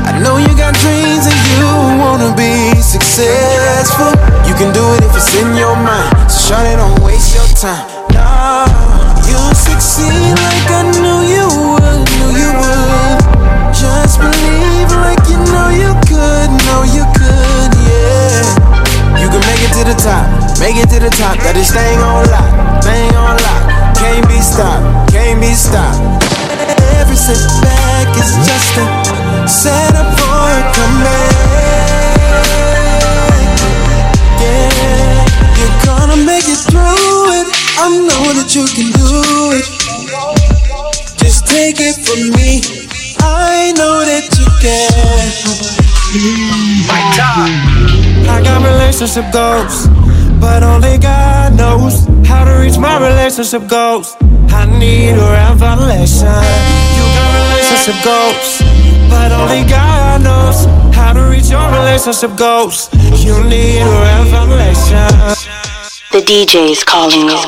I know you got dreams and you wanna be successful. You can do it if it's in your mind. So shawty, don't waste your time. Nah, you'll succeed like I knew you would. Knew you would. Just believe like you know you could. Know you could, yeah. You can make it to the top, make it to the top. That this thing on lock, thing on lock. Can't be stopped, can't be stopped. Every setback is just a setup for a comeback. Yeah, you're gonna make it through it. I know that you can do it. Just take it from me. I know that you can. My time. I got relationship goals, but only God knows how to reach my relationship goals. I need a revelation. You got relationship goals, but only God knows how to reach your relationship goals. You need a revelation. The DJ's calling you.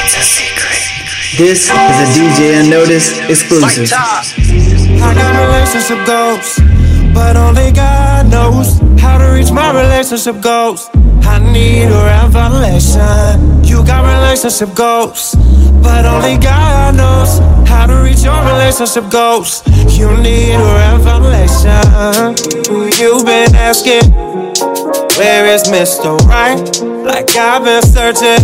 It's a secret. This is a DJ Unnoticed exclusive. I got relationship goals, but only God knows how to reach my relationship goals. I need a revelation. You got relationship goals, but only God knows how to reach your relationship goals. You need a revelation. You've been asking, where is Mr. Right? Like I've been searching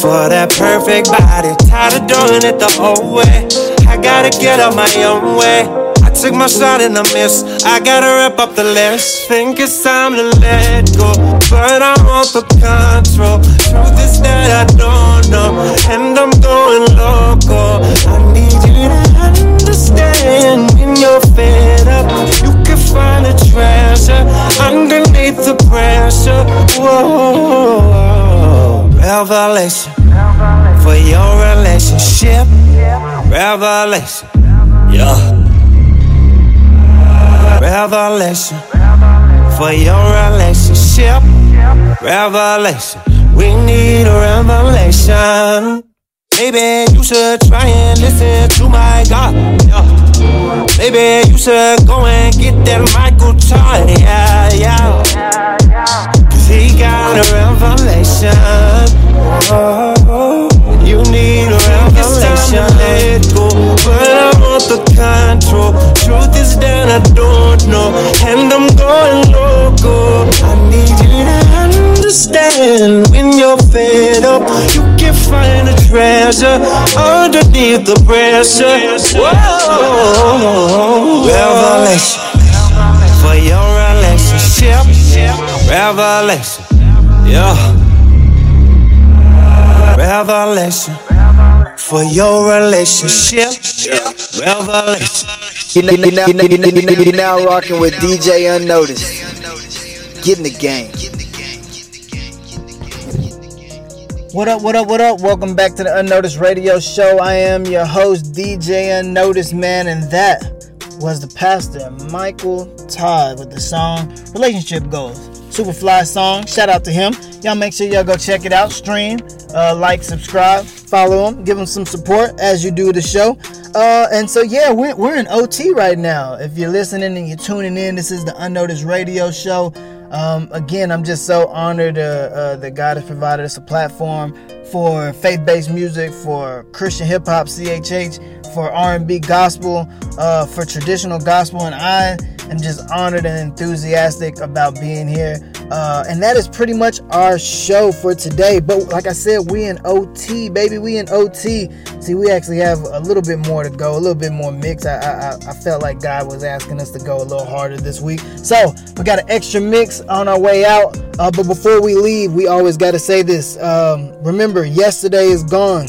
for that perfect body. Tired of doing it the whole way. I gotta get out my own way. Took my shot and I missed. I gotta wrap up the list. Think it's time to let go, but I want the control. Truth is that I don't know, and I'm going loco. I need you to understand when you're fed up. You can find a treasure underneath the pressure. Whoa, revelation for your relationship. Revelation, yeah. Revelation for your relationship. Revelation, we need a revelation. Maybe you should try and listen to my God. Yeah. Maybe you should go and get that Michael Todd. Yeah, yeah. Cause he got a revelation. A treasure underneath the pressure. Whoa, revelation for your relationship. Revelation, yeah. Revelation for your relationship. Revelation. You now rocking with DJ Unnoticed. Get in the game. What up, what up, what up? Welcome back to the Unnoticed Radio Show. I am your host, DJ Unnoticed Man, and that was the pastor, Michael Todd, with the song Relationship Goals. Super fly song. Shout out to him. Y'all make sure y'all go check it out. Stream, uh, like, subscribe, follow him, give him some support as you do the show. Uh, and so, yeah, we're, we're in OT right now. If you're listening and you're tuning in, this is the Unnoticed Radio Show. Um, again, I'm just so honored uh, uh, that God has provided us a platform for faith-based music, for Christian hip hop, CHH, for R&B gospel, uh, for traditional gospel, and I am just honored and enthusiastic about being here. Uh, and that is pretty much our show for today. But like I said, we in OT, baby. We in OT. See, we actually have a little bit more to go, a little bit more mix. I, I, I felt like God was asking us to go a little harder this week. So we got an extra mix on our way out. Uh, but before we leave, we always got to say this. Um, remember, yesterday is gone.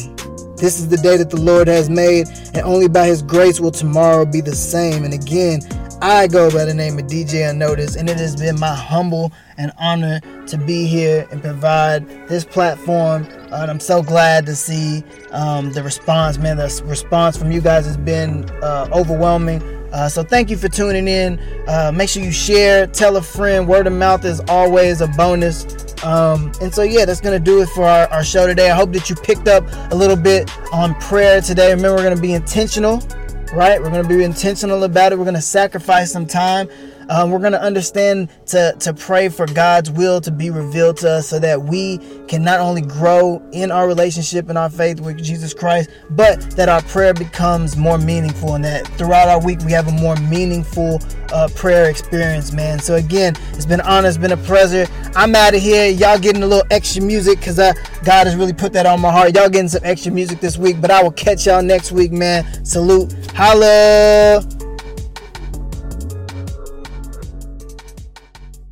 This is the day that the Lord has made, and only by His grace will tomorrow be the same. And again, I go by the name of DJ Unnoticed, and it has been my humble and honor to be here and provide this platform. And I'm so glad to see um, the response, man. The response from you guys has been uh, overwhelming. Uh, so thank you for tuning in. Uh, make sure you share, tell a friend. Word of mouth is always a bonus. Um, and so yeah, that's gonna do it for our, our show today. I hope that you picked up a little bit on prayer today. Remember, we're gonna be intentional right? We're going to be intentional about it. We're going to sacrifice some time. Um, we're going to understand to, to pray for God's will to be revealed to us so that we can not only grow in our relationship and our faith with Jesus Christ, but that our prayer becomes more meaningful and that throughout our week we have a more meaningful uh, prayer experience, man. So, again, it's been an honor, it's been a pleasure. I'm out of here. Y'all getting a little extra music because God has really put that on my heart. Y'all getting some extra music this week, but I will catch y'all next week, man. Salute. Holla.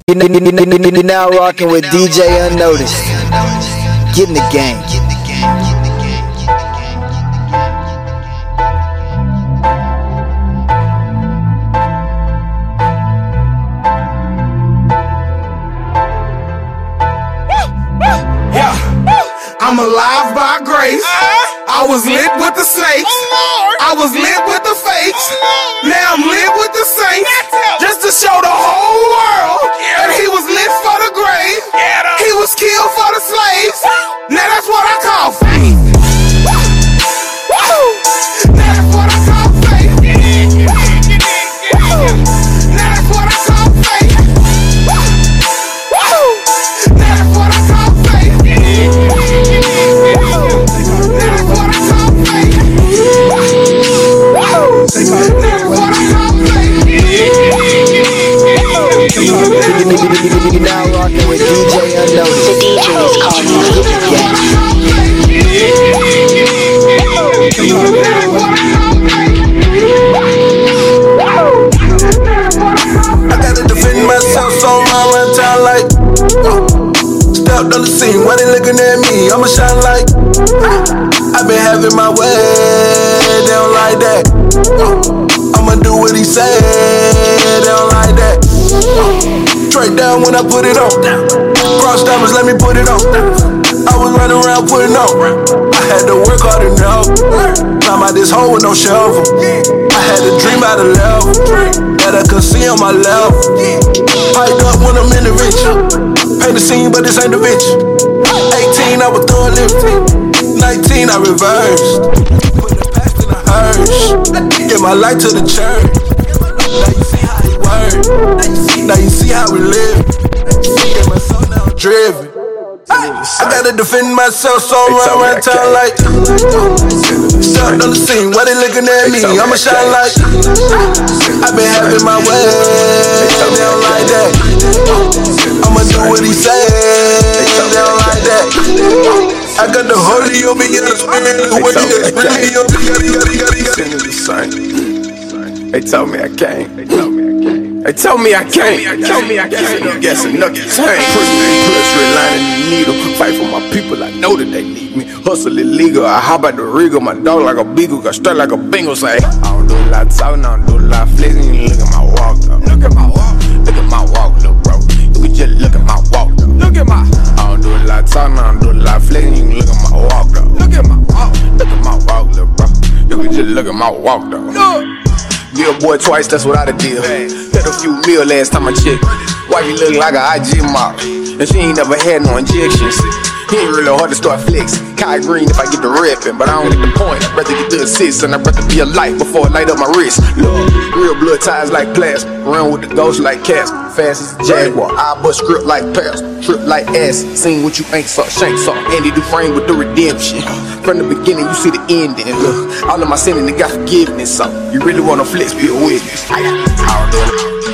You're now rocking with DJ Unnoticed. Get in the game. Yeah, I'm alive by grace. I was lit with the snakes. I was lit with the fakes. Now I'm lit with the saints. Just to show the whole world that he was lit for the grave. He was killed for the slaves. Now that's what I call faith. Now that's what I call faith. You now rocking with DJ Unnoticed. The DJ is calling. I gotta defend myself, so I run town like. Uh, stepped on the scene, why they looking at me? I'ma shine like. Uh, i been having my way, they don't like that. Uh, I'ma do what he say, Straight down when I put it on. Cross diamonds, let me put it on. I was running around putting on. I had to work hard enough. Climb out this hole with no shovel. I had to dream out of love that I could see on my level. Piped up when I'm in the rich. Paint the scene, but this ain't the bitch. 18, I was throwing lift. 19, I reversed. Put the past in a hearse. Give my life to the church. Now you see how he. Now you see how we live. Get my soul now driven. I gotta defend myself, so I run around town like Stuck on the scene, why they looking at me? I'ma shine like i been having my way, they don't like that I'ma do what he say, they don't like that I got the holy on me in the spirit, what he is really on oh, me, They told me I can't. They told me I can't. They told me I can't. They told me I can't. I'm guessing nothing tank. Push relining the needle. Fight for my people. I know that they need me. Hustle illegal. I hop out the regal. My dog like a beagle. Got straight like a bingo. Say, I don't do a lot of talking. I don't do a lot of flexing. Look at my walk though. Look at my walk. Look at my walk, little bro. You just look at my walk though. Look at my. I don't do a lot of talking. I don't do a lot of flexing. You can look at my walk though. Look at my walk. Look at my walk, little bro. You can just look at my walk though. Look. Bill boy twice, that's what I did. Had a few meal last time I checked. Wifey look like a IG model, and she ain't never had no injections. He ain't really hard to start flexing. Kai green if I get the reppin', but I don't get the point. I'd rather get the assist, and I'd rather be a light before I light up my wrist. Look, real blood ties like plasma. Run with the ghost like Casper. Fast as a Jaguar. I bust script like Paris. Trip like ass. Seen what you ain't saw. Shank saw. Andy Dufresne with the redemption. From the beginning, you see the ending. Look, all of my sinning, they got forgiveness. So, you really wanna flex, be a witness. I don't do it.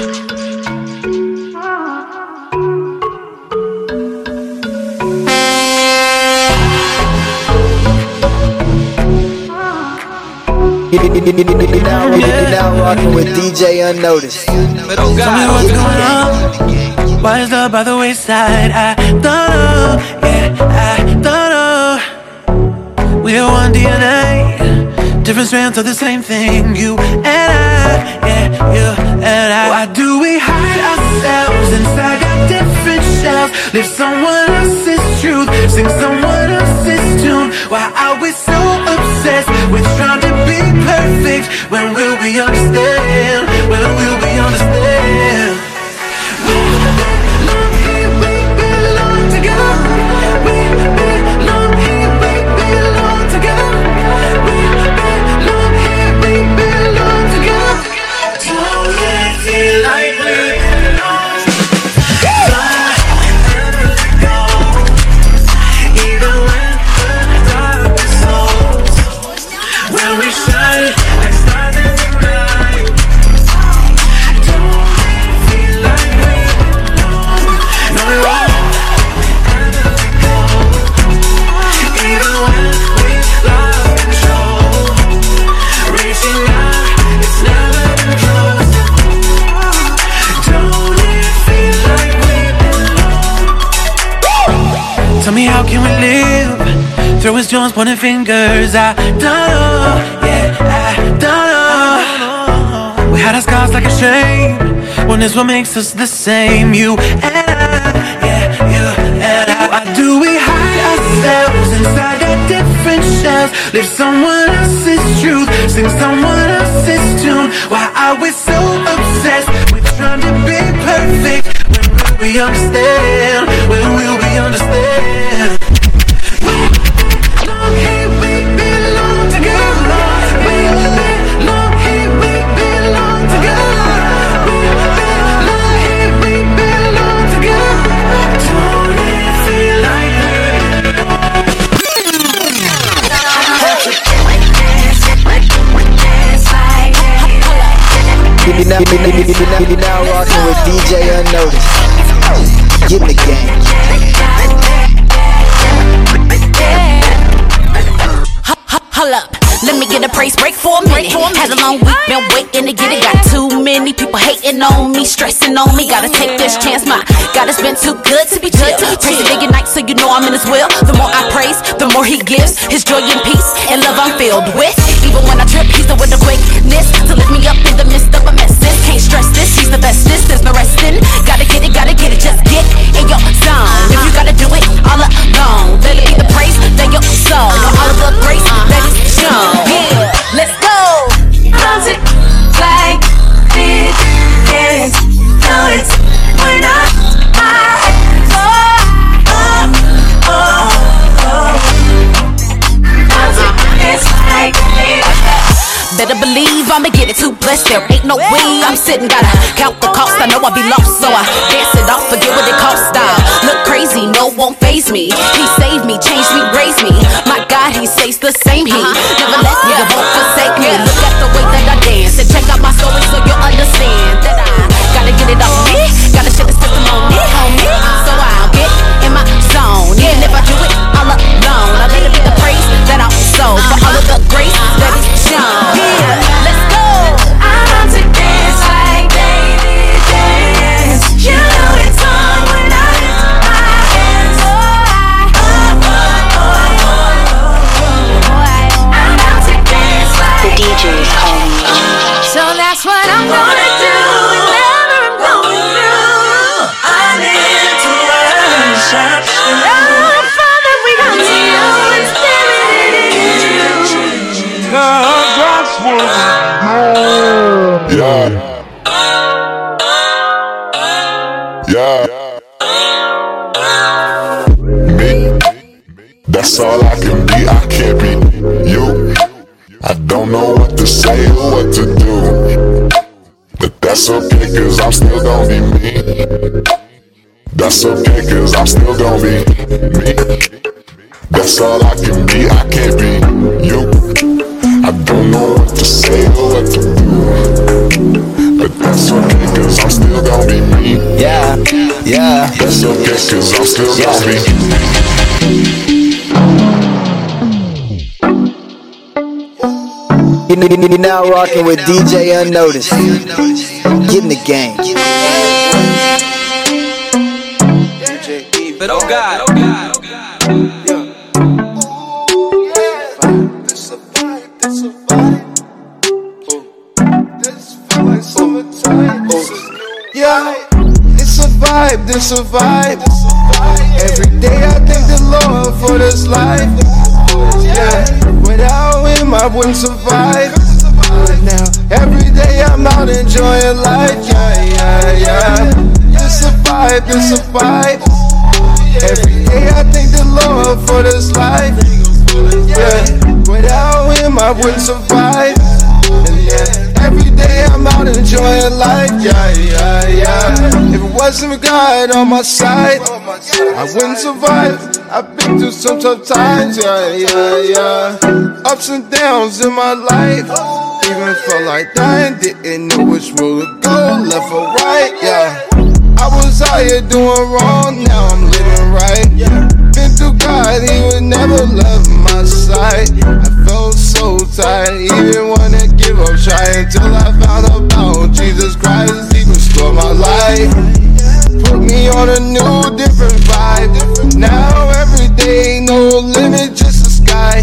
Now, now rocking with DJ Unnoticed. Tell me what's going on. Why is love by the wayside? I don't know, yeah, I don't know. We're one DNA, different strands of the same thing. You and I, yeah, you and I. Why do we hide ourselves inside our different shells? Live someone else's truth, sing someone else's tune. Why are we so obsessed with trying to be perfect? When will we understand? When will we understand? Throwing stones, pointing fingers. I don't know, yeah, I don't know. We had our scars like a shame. When it's what makes us the same. You and I, yeah, you and I. Why do we hide ourselves inside our different shells? Live someone else's truth, sing someone else's tune. Why are we so obsessed with trying to be perfect? When will we understand? When will we understand? Now, with DJ Unnoticed. Get in the game. Hold up. Let me get a praise break for a minute. Had a long week, been waiting to get it. Got too many people hating on me, stressing on me. Gotta take this chance. My God has been too good to be chill. Praise the day and night, so you know I'm in His will. The more I praise, the more He gives. His joy and peace and love I'm filled with. Even when I trip, He's there with the quickness to lift me up in the midst Bestest. There's no resting. Gotta get it, gotta get it. Just get in your zone. If you gotta do it all alone, let it be the praise that your soul. Better believe I'ma get it too blessed. There ain't no way I'm sitting, gotta count the cost. I know I'll be lost, so I dance it off, forget what it cost. I look crazy, no won't faze me. He saved me, changed me, raised me. My God, he stays the same. He never let me, won't forsake me. Look at the way that I dance and check out my story so you'll understand that I gotta get it off me. Cause I'm still gonna be. You're now rocking with DJ Unnoticed. Get in the game. But oh God, oh God, oh God. Yeah, it's a vibe, this a vibe. Wouldn't survive. But now every day I'm out enjoying life. Yeah, yeah, yeah. This a vibe, this a vibe. Every day I thank the Lord for this life. Yeah, without Him I wouldn't survive. And yeah, every day I'm out enjoying life. Yeah, yeah, yeah. If it wasn't God on my side, I wouldn't survive. I've been through some tough times. Yeah, yeah, yeah. Ups and downs in my life. Even felt like dying, didn't know which road to go, left or right. Yeah. I was out here doing wrong, now I'm living right. Been through God, He would never love my side. I felt so tired, even wanna give up trying until I found about Jesus Christ. He restored my life, put me on a new, different vibe. Now every day, no limit, just the sky.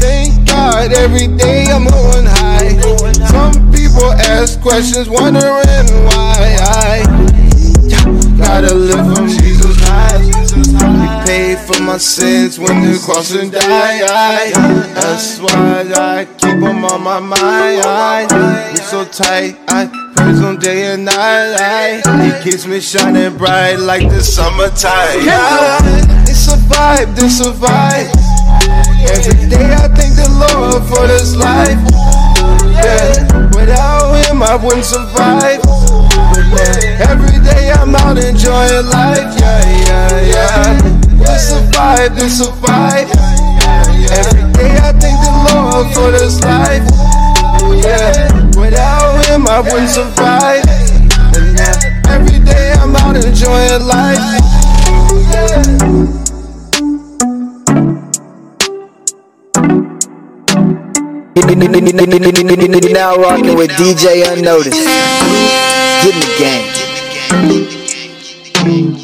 Thank God every day I'm going high. Some people ask questions, wondering why I. Gotta live from Jesus Christ. He paid for my sins when the cross and died. That's why I keep him on my mind. We so tight, I praise him day and night. He keeps me shining bright like the summertime. Yeah, It's a vibe, this a vibe. Every day I thank the Lord for this life. Yeah, without him I wouldn't survive. But every day I'm out enjoying life. Yeah, yeah, yeah. This a vibe, this a vibe. Every day I thank the Lord for this life. Yeah, without him I wouldn't survive. And yeah, red light. Now rocking with DJ Unnoticed. Get in the game.